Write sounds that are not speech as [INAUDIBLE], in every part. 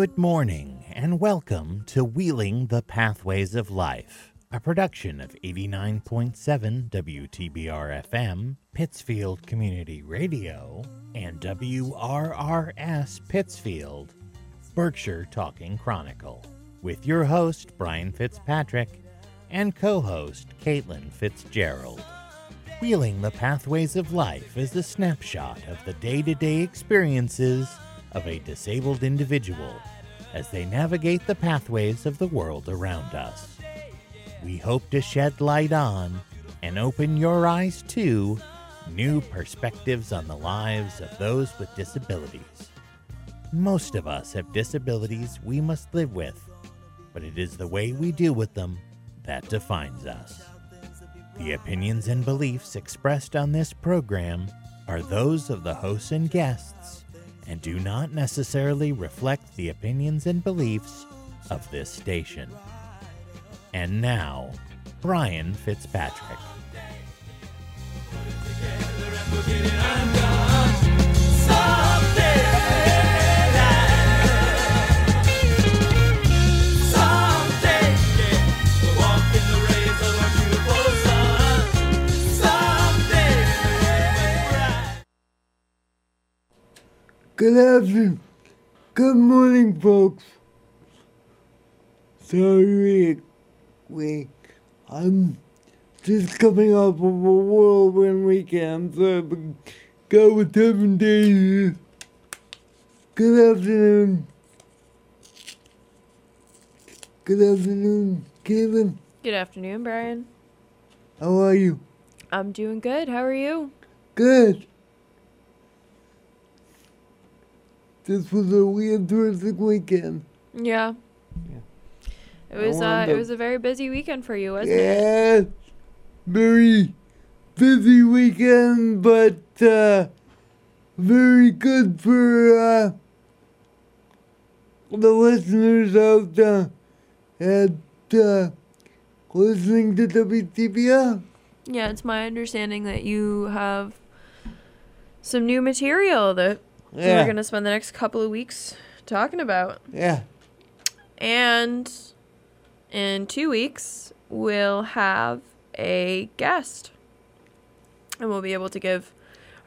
Good morning, and welcome to Wheeling the Pathways of Life, a production of 89.7 WTBR FM, Pittsfield Community Radio, and WRRS Pittsfield, Berkshire Talking Chronicle, with your host, Brian Fitzpatrick, and co host, Caitlin Fitzgerald. Wheeling the Pathways of Life is a snapshot of the day to day experiences of a disabled individual as they navigate the pathways of the world around us. We hope to shed light on and open your eyes to new perspectives on the lives of those with disabilities. Most of us have disabilities we must live with, but it is the way we deal with them that defines us. The opinions and beliefs expressed on this program are those of the hosts and guests and do not necessarily reflect the opinions and beliefs of this station. And now, Brian Fitzpatrick. Good afternoon. Good morning, folks. Sorry, we, I'm just coming off of a whirlwind weekend, so I've been go with seven days. Good afternoon. Good afternoon, Kevin. Good afternoon, Brian. How are you? I'm doing good. How are you? Good. This was a weird, terrific weekend. Yeah. Yeah. It was I uh it was a very busy weekend for you, wasn't it? Yes, very busy weekend, but uh, very good for uh, the listeners out uh, at uh, listening to WTBR. Yeah, it's my understanding that you have some new material that Yeah, we're gonna spend the next couple of weeks talking about. yeah, And in two weeks we'll have a guest. And we'll be able to give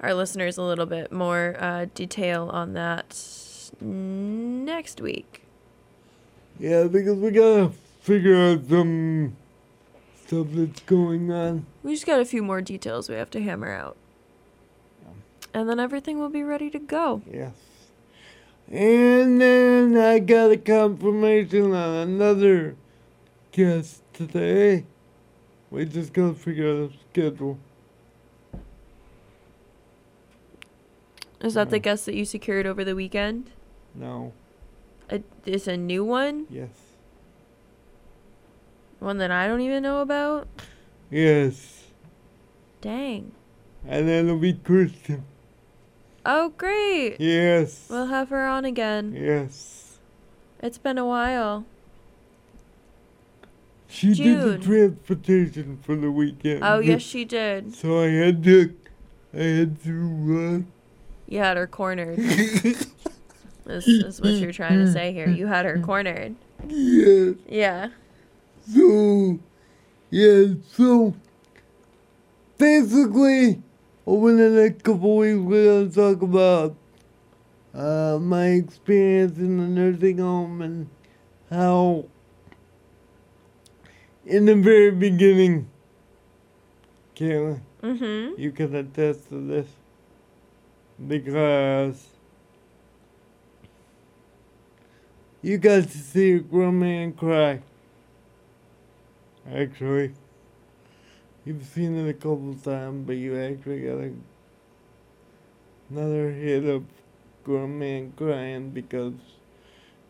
our listeners a little bit more uh, detail on that next week. yeah. Because we gotta figure out some stuff that's going on. We just got a few more details we have to hammer out. And then everything will be ready to go. Yes. And then I got a confirmation on another guest today. We just gotta figure out a schedule. Is that the guest that you secured over the weekend? No. A, is a new one? Yes. One that I don't even know about? Yes. Dang. And then it'll be Kristen. Oh, great. Yes. We'll have her on again. yes. It's been a while. She did the transportation for the weekend. Oh, yes, she did. So I had to, I had to, You had her cornered. [LAUGHS] this is what you're trying to say here. You had her cornered. uh, yes. Yeah. So, yeah, so basically, over the next couple weeks, we're gonna talk about uh, my experience in the nursing home and how, in the very beginning, Kayla, Mm-hmm. you can attest to this because you got to see a grown man cry. Actually, you've seen it a couple times, but you actually got a, another hit of grown man crying because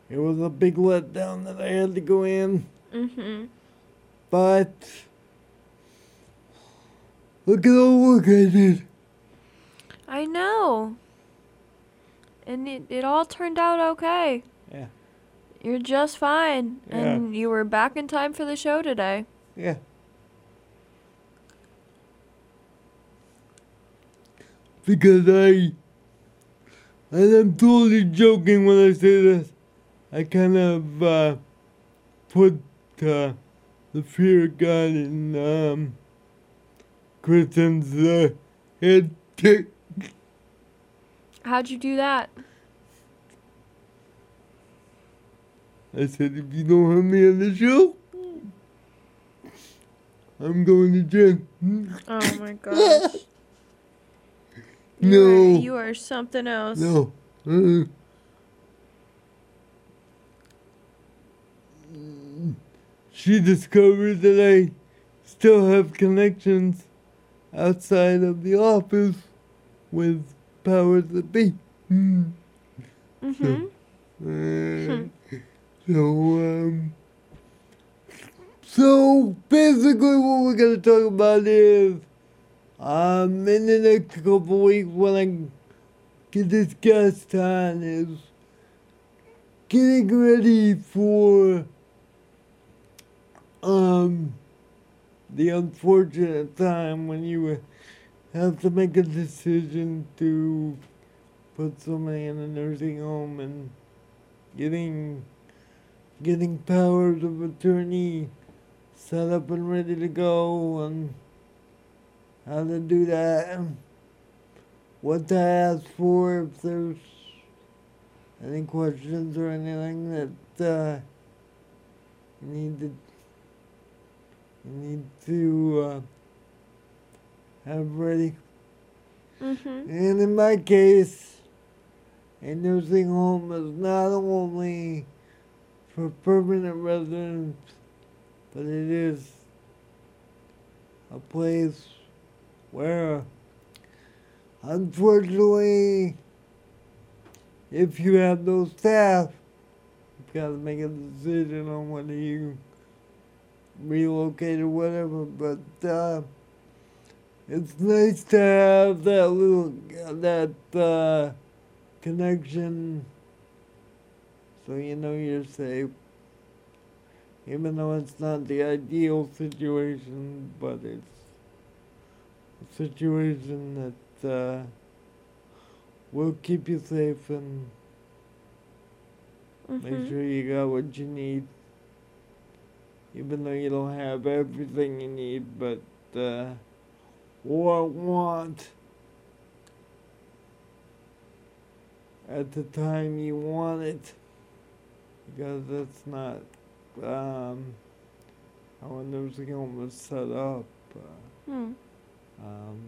it was a big letdown that I had to go in. Mm-hmm. But look at all the work I did. I know. And it, it all turned out okay. Yeah. You're just fine. Yeah. And you were back in time for the show today. Yeah. Because I, and I'm totally joking when I say this, I kind of uh, put uh, the fear of God in um, Kristen's uh, head. [LAUGHS] How'd you do that? I said, if you don't have me on the show, I'm going to jail. Oh my gosh. [LAUGHS] You No. Are, you are something else. No. She discovered that I still have connections outside of the office with powers that be. Mm. Mm-hmm. Uh, so, um, so basically, what we're gonna talk about is, um, in the next couple weeks when I get this guest on, is getting ready for, um, the unfortunate time when you have to make a decision to put somebody in a nursing home and getting getting powers of attorney set up and ready to go and how to do that what to ask for if there's any questions or anything that uh, you need to you need to uh, have ready. Mm-hmm. And in my case, a nursing home is not only for permanent residents, but it is a place where, unfortunately, if you have no staff, you've got to make a decision on whether you relocate or whatever. But uh, it's nice to have that little that uh, connection, so you know you're safe. Even though it's not the ideal situation, but it's situation that uh, will keep you safe and make Mm-hmm. sure you got what you need. Even though you don't have everything you need, but uh, or want at the time you want it because that's not um, how a nursing home is set up. Uh, Hmm. Um,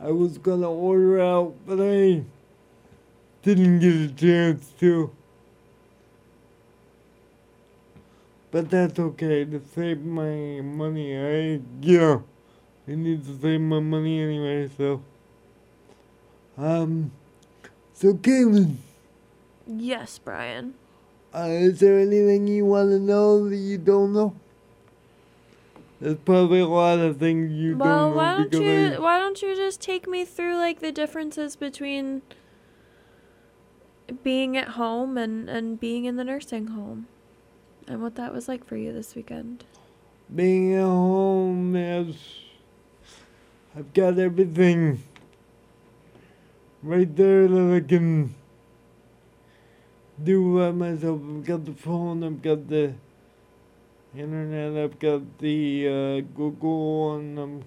I was gonna order out, but I didn't get a chance to. But that's okay to save my money. I yeah, I need to save my money anyway. So, um, so Caitlin, Yes, Brian. uh, is there anything you want to know that you don't know? There's probably a lot of things you well, don't know why don't you I- why don't you just take me through like the differences between being at home and and being in the nursing home and what that was like for you this weekend. being at home is I've got everything right there that I can do by myself. I've got the phone, I've got the internet, I've got the uh, Google, and um,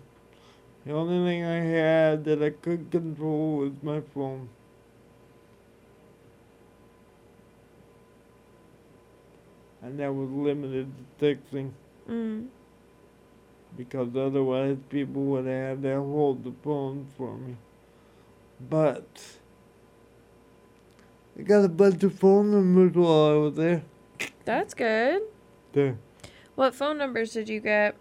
the only thing I had that I could control was my phone. And that was limited to texting Mm. because otherwise people would have to hold the phone for me. But I got a bunch of phone numbers while I was there. That's good. There. What phone numbers did you get?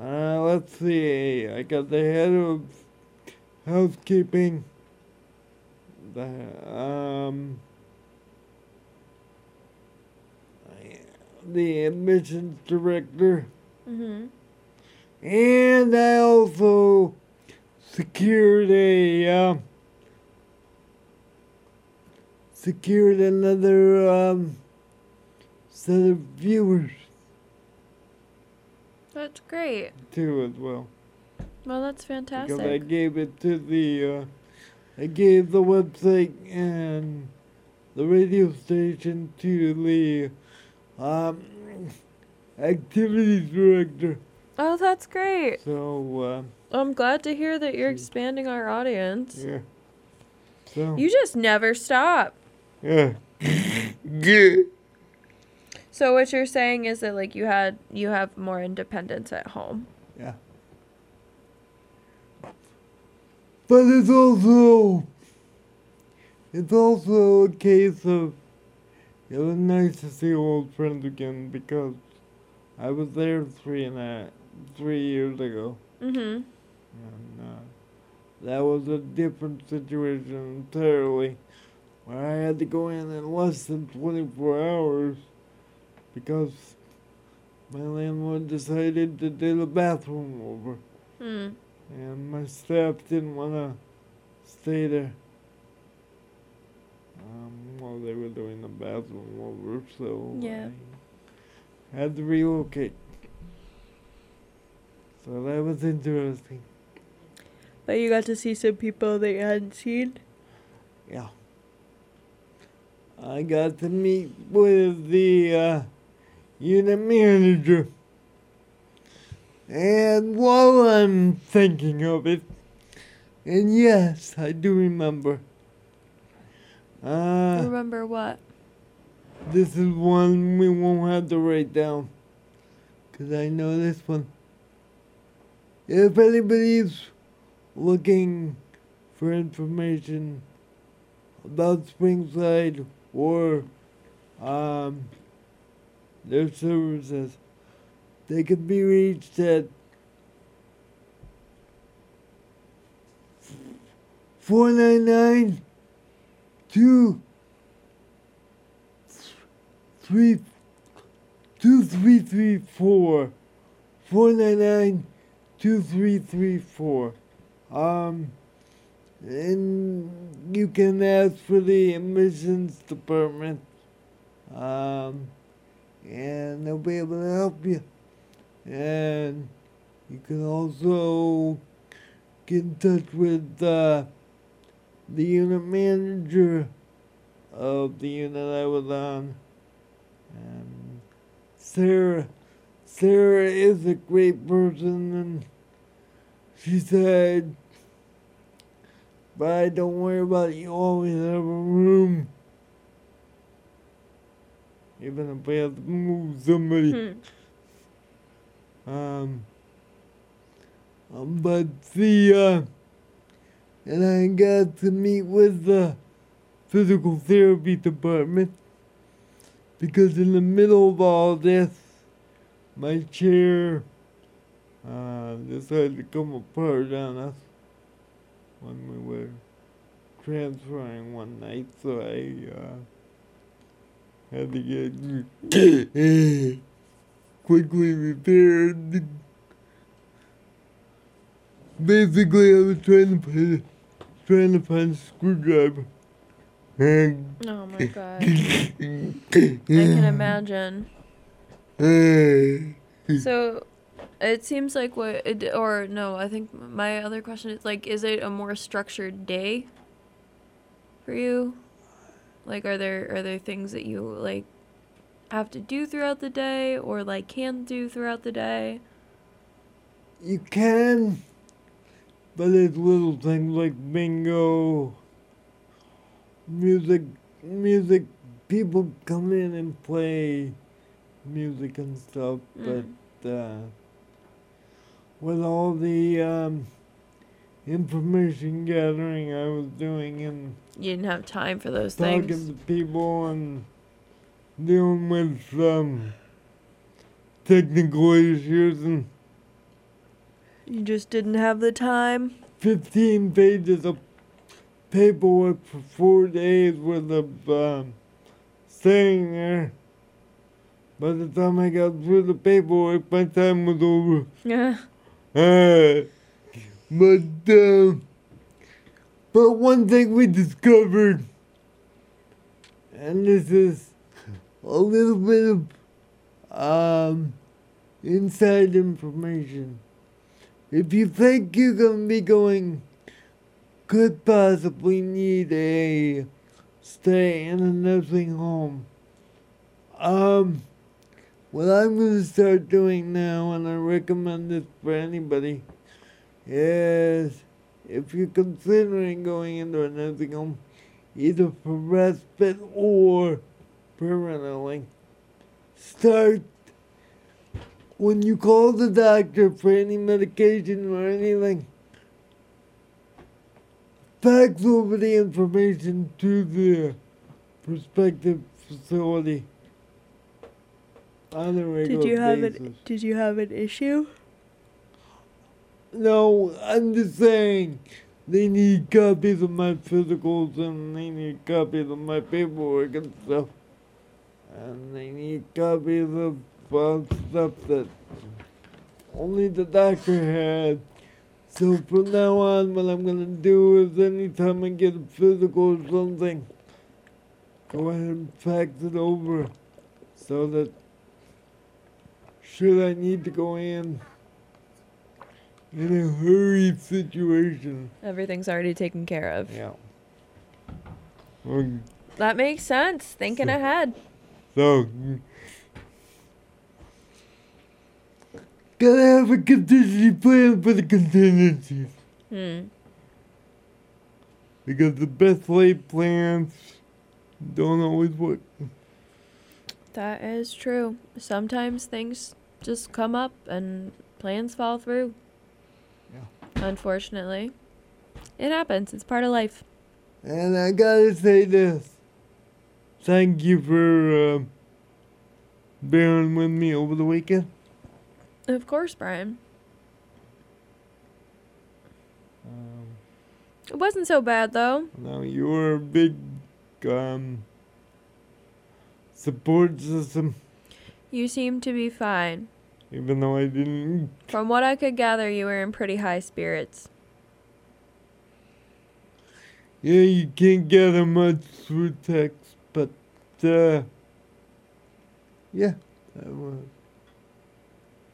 Uh, let's see. I got the head of housekeeping. The um. The admissions director. Mm-hmm. And I also secured a um, secured another um, set of viewers That's great. too as well Well, that's fantastic. because I gave it to the uh, I gave the website and the radio station to the um, activities director. Oh, that's great. So I'm glad to hear that you're expanding our uh, audience. yeah. So You just never stop. yeah. [LAUGHS] yeah. So what you're saying is that like you had you have more independence at home. Yeah. But it's also it's also a case of it was nice to see old friends again because I was there three and a three years ago. Mm-hmm. And uh, that was a different situation entirely. Where I had to go in in less than 24 hours because my landlord decided to do the bathroom over. Hmm. And my staff didn't want to stay there um, while they were doing the bathroom over, so Yeah. I had to relocate. So that was interesting. But you got to see some people that you hadn't seen. Yeah. I got to meet with the uh, unit manager. And while I'm thinking of it, and yes, I do remember. Uh, Remember what? this is one we won't have to write down. Because I know this one. If anybody's looking for information about Springside or um, their services, they can be reached at 499 2 three two three three four four nine nine two three three four. Um and you can ask for the admissions department. Um and they'll be able to help you. And you can also get in touch with uh, the unit manager of the unit I was on. And Sarah, Sarah is a great person, and she said, "But I don't worry about. You always have a room, even have to move somebody." Hmm. Um, um, but the, uh, and I got to meet with the physical therapy department because in the middle of all this, my chair, uh, decided to come apart on us when we were transferring one night, so I, uh, had to get quickly repaired. Basically, I was trying to find, trying to find a screwdriver. And Oh my [COUGHS] god. I can imagine. So it seems like what it, or no, I think my other question is like is it a more structured day for you? Like are there are there things that you like have to do throughout the day or like can do throughout the day? you can, but it's little things like bingo, music, music. People come in and play music and stuff, Mm. but uh, with all the um, information gathering I was doing and You didn't have time for those talking things. Talking to people and dealing with um, technical issues and You just didn't have the time. 15 pages of paperwork for four days worth of um, staying there. By the time I got through the paperwork, my time was over. [LAUGHS] Yeah. Uh, but, um, but one thing we discovered, and this is a little bit of um, inside information. If you think you're going to be going could possibly need a stay in a nursing home. Um, what I'm going to start doing now, and I recommend this for anybody, is if you're considering going into a nursing home, either for respite or permanently, start when you call the doctor for any medication or anything. Fax over the information to the prospective facility on a regular Did you have basis. an Did you have an issue? No, I'm just saying they need copies of my physicals and they need copies of my paperwork and stuff. And they need copies of uh, stuff that only the doctor had. So from now on, what I'm gonna do is anytime I get a physical or something, go ahead and fax it over so that should I need to go in in a hurry situation. Everything's already taken care of. Yeah. Well, That makes sense. Thinking So- ahead. So, gotta have a contingency plan for the contingencies. Hmm. Because the best laid plans don't always work. That is true. Sometimes things just come up and plans fall through. Unfortunately. It happens. It's part of life. And I gotta say this. Thank you for uh, bearing with me over the weekend. Of course, Brian. Um, It wasn't so bad though. now you're a big um, support system, You seem to be fine. Even though I didn't. From what I could gather, you were in pretty high spirits. Yeah, you can't gather much through text, but uh, yeah, that was.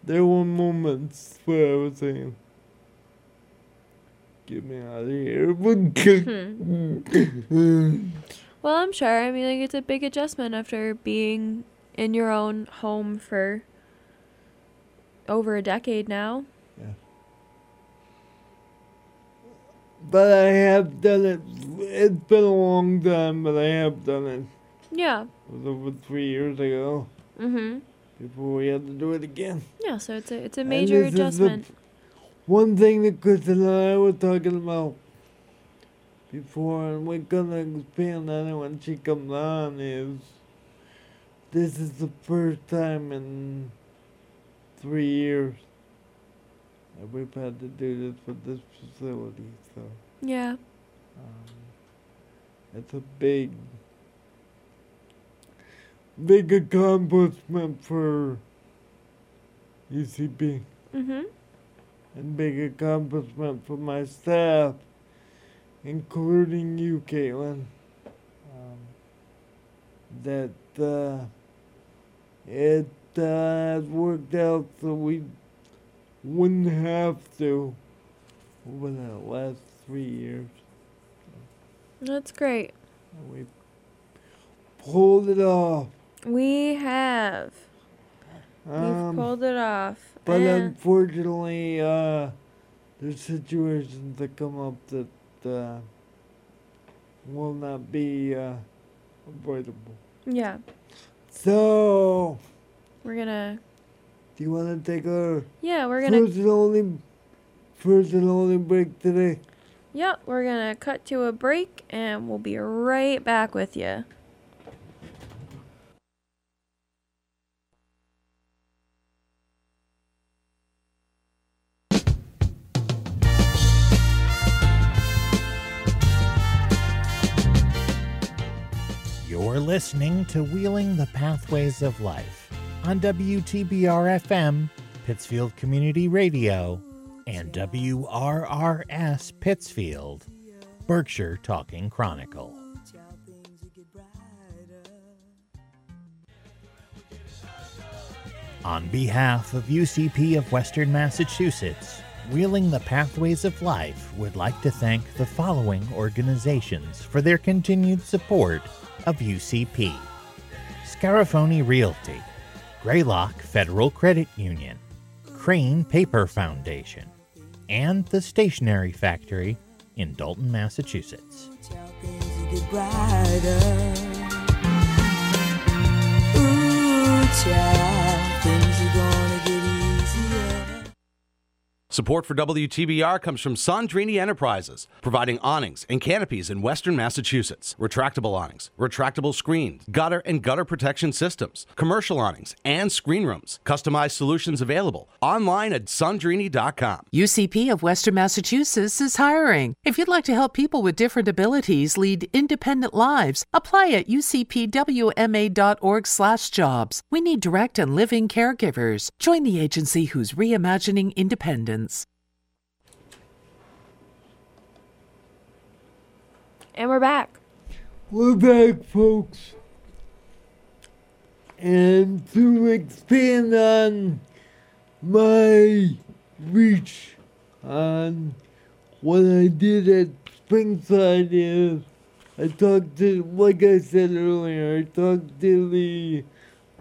There were moments where I was saying, "Get me out of here!" Hmm. Well, I'm sure. I mean, like, it's a big adjustment after being in your own home for over a decade now. Yeah. But I have done it. It's been a long time, but I have done it. Yeah. It was over three years ago. Mm-hmm. Before we had to do it again. Yeah. So it's a it's a major this is the adjustment. One thing that Kristen and I were talking about before, and we're gonna expand on it when she comes on, is this is the first time in three years that we've had to do this with this facility. So Yeah. um, it's a big, big accomplishment for UCP Mm-hmm. and big accomplishment for my staff, including you, Caitlin. Um, that uh, it uh, has worked out so we wouldn't have to over the last three years. That's great. We pulled it off. We have. We've Um, pulled it off. But and unfortunately, uh, there's situations that come up that uh, will not be uh, avoidable. yeah, So, we're gonna. do you want to take our Yeah, we're gonna. first and only first and only break today? Yep, we're gonna cut to a break, and we'll be right back with you. You're listening to Wheeling the Pathways of Life on WTBR FM, Pittsfield Community Radio, and WRRS Pittsfield, Berkshire Talking Chronicle. On behalf of UCP of Western Massachusetts, Wheeling the Pathways of Life would like to thank the following organizations for their continued support of UCP Scarafoni Realty, Greylock Federal Credit Union, Crane Paper Foundation, and the Stationery Factory in Dalton, Massachusetts. Ooh, Support for WTBR comes from Sandrini Enterprises, providing awnings and canopies in western Massachusetts. Retractable awnings, retractable screens, gutter and gutter protection systems, commercial awnings, and screen rooms. Customized solutions available online at sandrini.com. UCP of Western Massachusetts is hiring. If you'd like to help people with different abilities lead independent lives, apply at ucpwma.org/jobs. We need direct and living caregivers. Join the agency who's reimagining independence. And we're back. We're back, folks. And to expand on my reach on what I did at Springside is I talked to, like I said earlier, I talked to the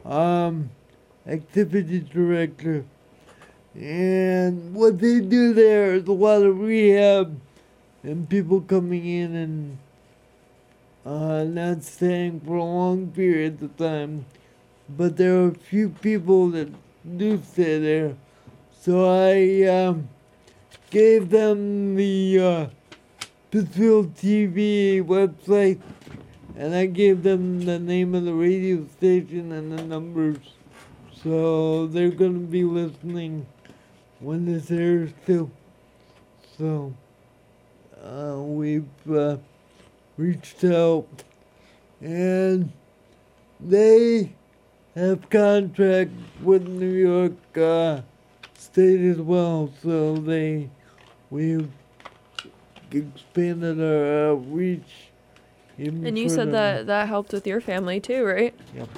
um, activity director. And what they do there is a lot of rehab and people coming in and uh, not staying for a long periods of time. But there are a few people that do stay there. So I um, gave them the uh, Pittsfield TV website and I gave them the name of the radio station and the numbers. So they're going to be listening when this airs too. So uh, we've uh, reached out and they have contract with New York uh, State as well, so they we've expanded our outreach. even And you said that that helped with your family too, right? Yep.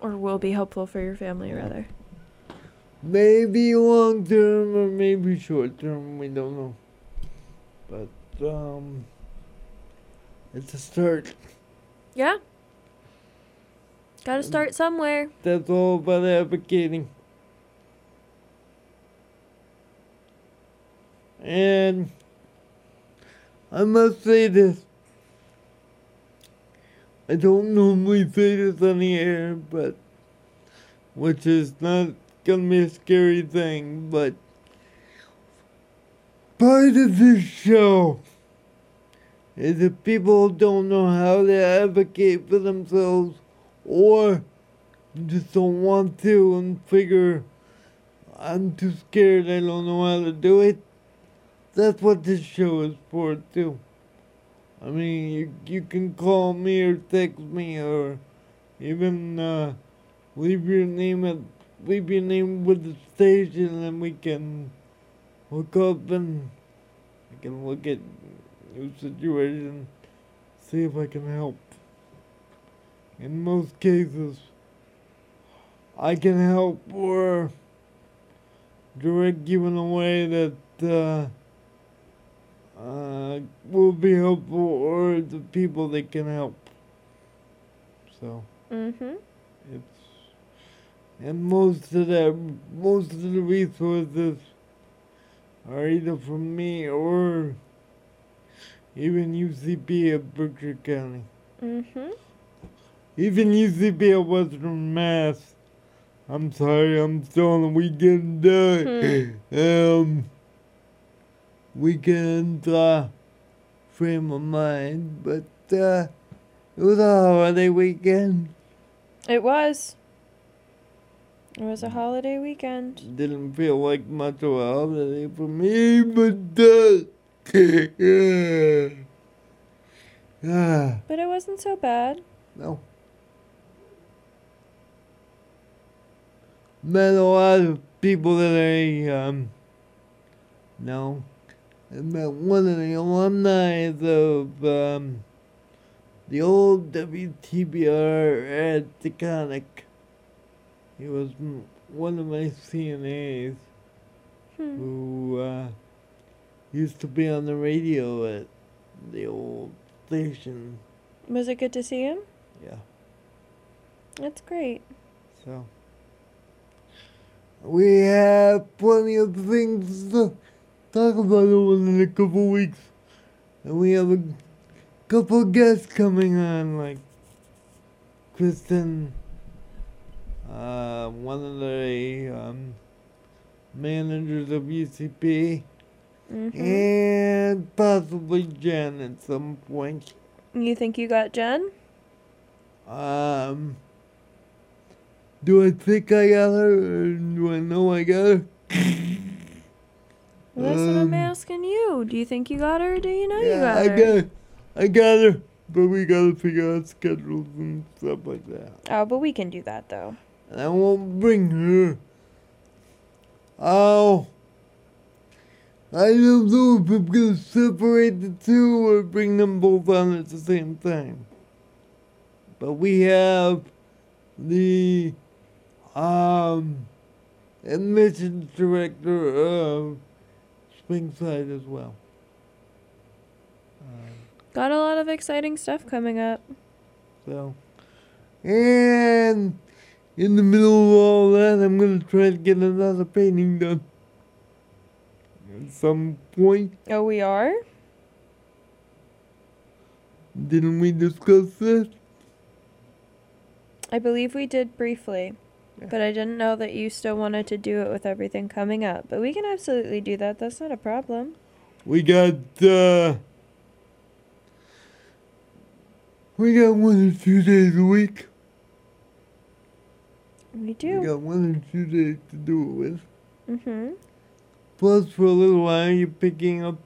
Or will be helpful for your family, rather. Maybe long term or maybe short term, we don't know. But um, it's a start. Yeah. Gotta start somewhere. That's all about advocating. And I must say this. I don't normally say this on the air, but which is not gonna be a scary thing, but part of this show is if people don't know how to advocate for themselves or just don't want to and figure I'm too scared, I don't know how to do it. That's what this show is for too. I mean, you, you can call me or text me or even uh, leave your name at leave your name with the station and we can hook up and I can look at your situation, see if I can help. In most cases, I can help or direct you in a way that uh, uh, will be helpful or the people that can help. So Mm-hmm. it's and most of that most of the resources are either from me or even UCP of Berkshire County. Mm-hmm. Even UCP of Western Mass. I'm sorry, I'm still on the weekend uh, um weekend uh, frame of mind, but uh, it was a holiday weekend. It was. It was a holiday weekend. Didn't feel like much of a holiday for me, but uh, yeah. Ah, But it wasn't so bad. [SIGHS] no. Met a lot of people that I um know. I met one of the alumni of um the old WTBR at the Taconic. He was one of my CNAs. who uh, used to be on the radio at the old station. Was it good to see him? Yeah. That's great. So we have plenty of things to talk about over the next couple weeks, and we have a couple of guests coming on, like Kristen, uh, one of the um, managers of UCP, hmm and possibly Jen at some point. You think you got Jen? Um, do I think I got her, or do I know I got her? Well, that's what I'm Um, asking you. Do you think you got her or do you know you Yeah, got I her? got, I got her, but we gotta figure out schedules and stuff like that. Oh, but we can do that though. And I won't bring her. Oh, I don't know if I'm gonna separate the two or bring them both on at the same time. But we have the um admissions director of Springside as well. Got a lot of exciting stuff coming up. so, and in the middle of all that, I'm gonna try to get another painting done. At some point, Oh, we are? didn't we discuss this? I believe we did briefly. Yeah. But I didn't know that you still wanted to do it with everything coming up. But we can absolutely do that. That's not a problem. We got uh, we got one or two days a week. We do. We got one or two days to do it with. Mm-hmm. Plus, for a little while, you're picking up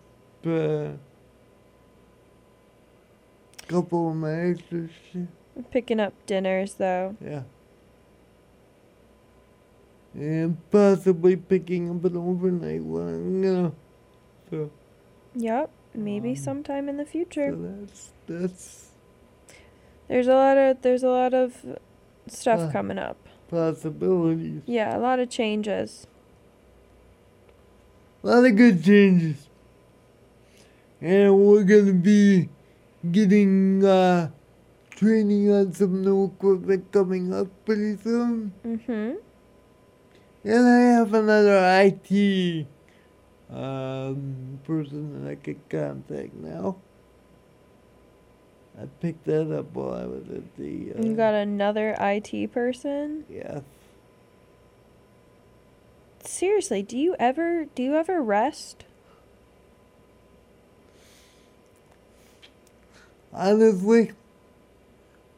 uh, couple of my extra shit. Picking up dinners though. Yeah. And possibly picking up an overnight one, you know. So, Yep. Maybe Um, sometime in the so future. that's that's There's a lot of there's a lot of stuff Uh. coming up. Possibilities. Yeah, a lot of changes. A lot of good changes. And we're gonna be getting uh training on some new equipment coming up pretty soon. Mm-hmm. And I have another IT um, person that I could contact now. I picked that up while I was at the. Uh, You got another IT person? Yeah. Seriously, do you ever do you ever rest? Honestly,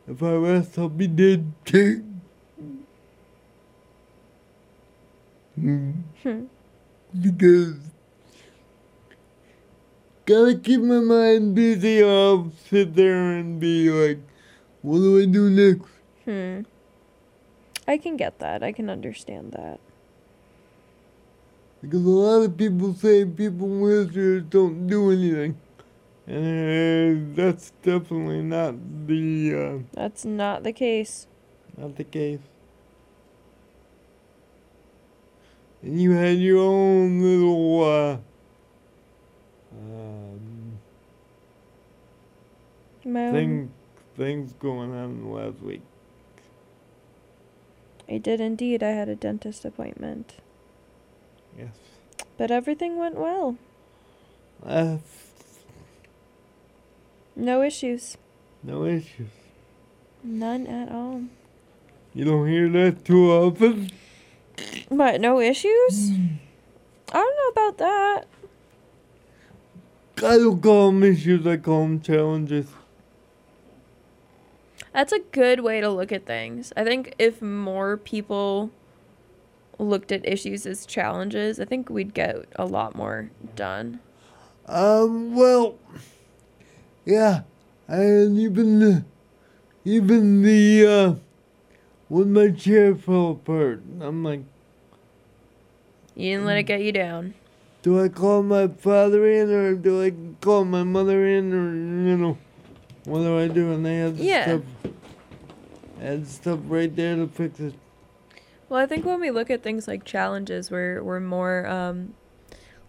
if I rest, I'll be dead. Mm, Hmm. because gotta keep my mind busy. or I'll sit there and be like, "What do I do next?" Hmm. I can get that. I can understand that. Because a lot of people say people in wheelchairs don't do anything. And uh, that's definitely not the uh, That's not the case. not the case. And you had your own little uh, um, thing things going on last week. I did indeed. I had a dentist appointment. Yes. But everything went well. Uh, No issues. no issues. None at all. You don't hear that too often. But no issues? I don't know about that. I don't call them issues. I call them challenges. That's a good way to look at things. I think if more people looked at issues as challenges, I think we'd get a lot more done. Um, well, yeah, and even the, even the, uh, when my chair fell apart, I'm like, You didn't let it get you down. Do I call my father in or do I call my mother in or, you know, what do I do? And they had Yeah. stuff, had stuff right there to fix it. Well, I think when we look at things like challenges, we're we're more um,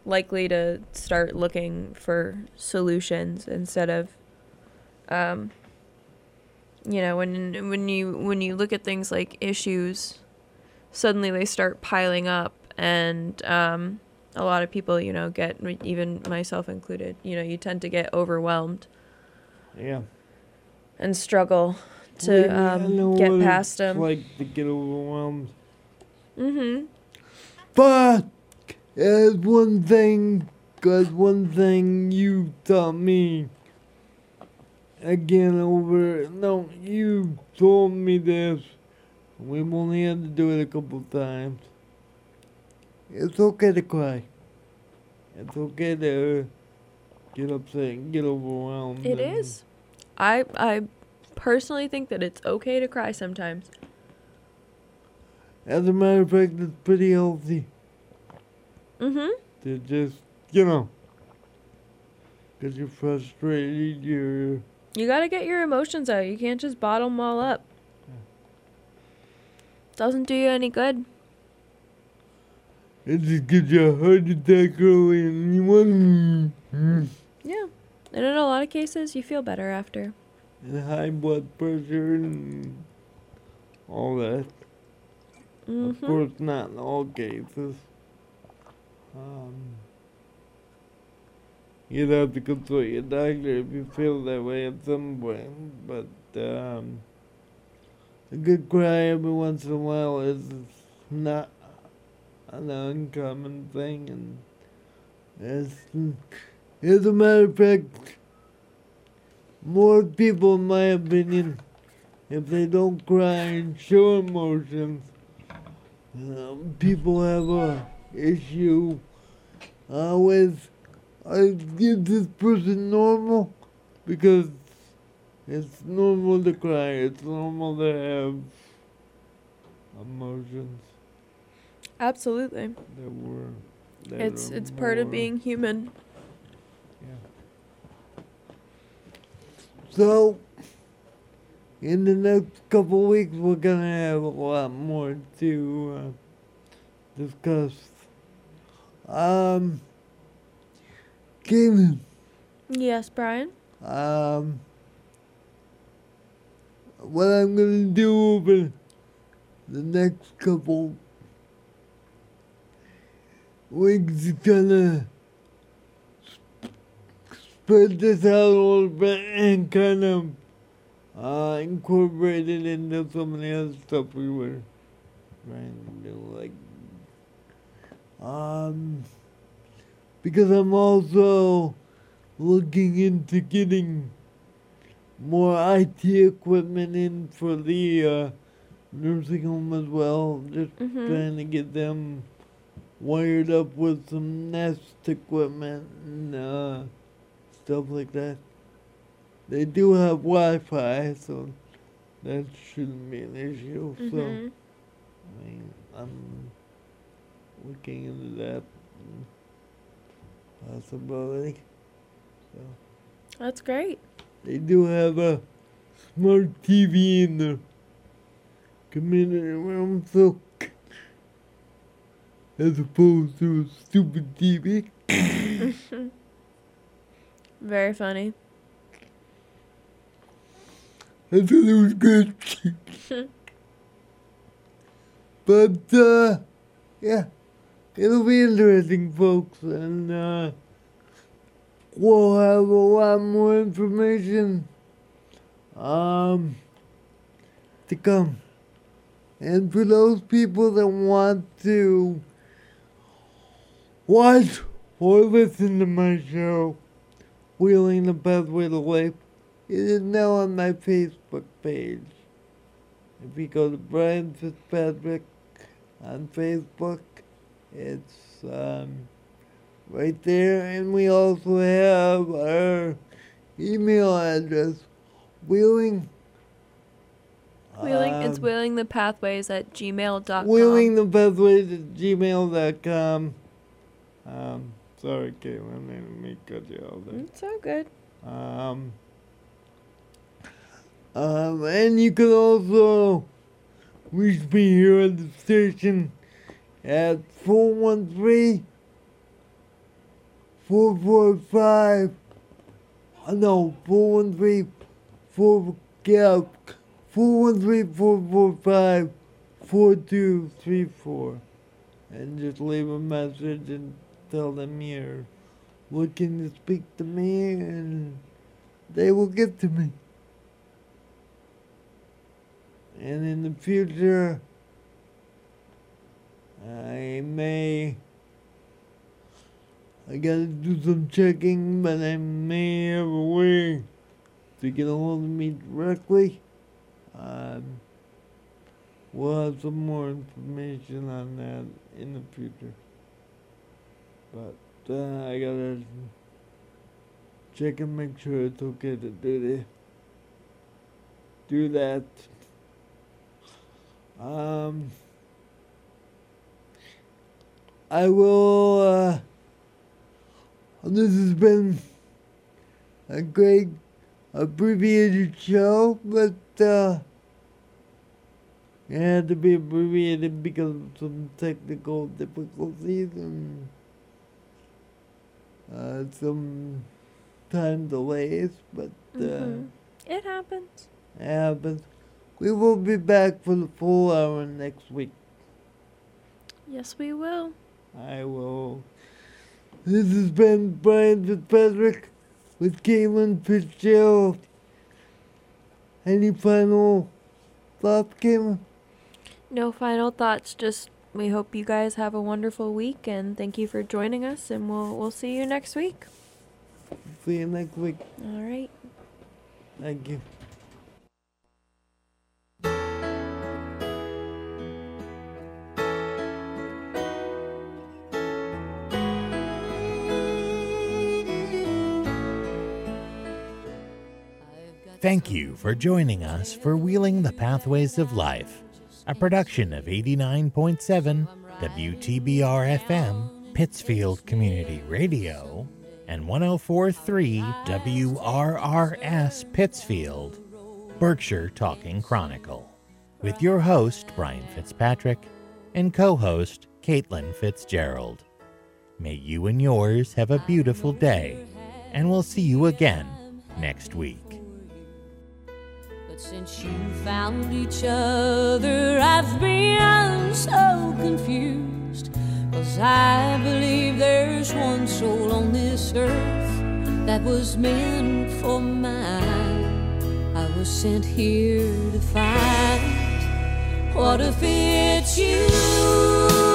likely to start looking for solutions instead of um you know when when you when you look at things like issues suddenly they start piling up and um a lot of people you know get even myself included you know you tend to get overwhelmed Yeah. and struggle to um, get past them Like to get overwhelmed. mm-hmm But as one thing, cause one thing you taught me again over. No, you told me this. We've only had to do it a couple times. It's okay to cry. It's okay to get upset and get overwhelmed. It is. I I personally think that it's okay to cry sometimes. As a matter of fact, it's pretty healthy. Mm-hmm. to just, you know, because you're frustrated, you're, You gotta get your emotions out. You can't just bottle them all up. Doesn't do you any good. It just gives you a heart attack early and you want Yeah. And in a lot of cases, you feel better after. and high blood pressure and all that. Of Mm-hmm. course, not in all cases. Um, you'd have to consult your doctor if you feel that way at some point, but um, a good cry every once in a while is not an uncommon thing, and as, as a matter of fact, more people, in my opinion, if they don't cry and show emotions, um, people have a issue. Uh, with uh, is this person normal because it's normal to cry it's normal to have emotions Absolutely. that were that It's it's part of being human. Yeah. So, in the next couple weeks, we're gonna have a lot more to uh, discuss. Um, Caitlin, Yes, Brian. um, what I'm gonna do over the next couple is gonna spread this out a little bit and kind of uh, incorporate it into some of the other stuff we were trying to do, like um, because I'm also looking into getting more IT equipment in for the uh, nursing home as well. Just Mhm. trying to get them wired up with some Nest equipment and uh, stuff like that. They do have Wi-Fi, so that shouldn't be an issue. So. Mhm. I mean, I'm looking into that possibility. So That's great. they do have a smart TV in the community room, so as opposed to a stupid TV. [LAUGHS] Very funny. I thought it was good. [LAUGHS] but uh, yeah, it'll be interesting, folks, and uh, we'll have a lot more information um, to come. And for those people that want to watch or listen to my show, Wheeling the Pathway to Life, it is now on my Facebook page. If you go to Brian Fitzpatrick on Facebook, it's um, right there. And we also have our email address, Wheeling. Wheeling it's um, wheeling the pathways at gmail.com. Wheeling the Pathways at gmail.com. Um, sorry, Caitlin, I didn't mean cut you off there. It's all good. Um, um, and you can also reach me here at the station at 413 four four five. uh, No, four one three four yeah four one three four four five four two three four, and just leave a message and tell them you're looking to speak to me, and they will get to me. And in the future, I may. I gotta do some checking, but I may have a way to get a hold of me directly. Um, we'll have some more information on that in the future. But uh, I gotta check and make sure it's okay to do the, do that. Um, I will. Uh, this has been a great abbreviated show, but uh, it had to be abbreviated because of some technical difficulties and uh, some time delays, but uh, Mhm. It happens. it happens. We will be back for the full hour next week. Yes, we will. I will. This has been Brian Fitzpatrick with Caitlin Fitzgerald. Any final thoughts, Caitlin? No final thoughts. Just we hope you guys have a wonderful week and thank you for joining us. And we'll we'll see you next week. See you next week. All right. Thank you. Thank you for joining us for Wheeling the Pathways of Life, a production of 89.7 WTBR FM, Pittsfield Community Radio, and 1043 WRRS Pittsfield, Berkshire Talking Chronicle, with your host, Brian Fitzpatrick, and co host, Caitlin Fitzgerald. May you and yours have a beautiful day, and we'll see you again next week. But since you found each other, I've been so confused. Cause I believe there's one soul on this earth that was meant for mine. I was sent here to find. What if it's you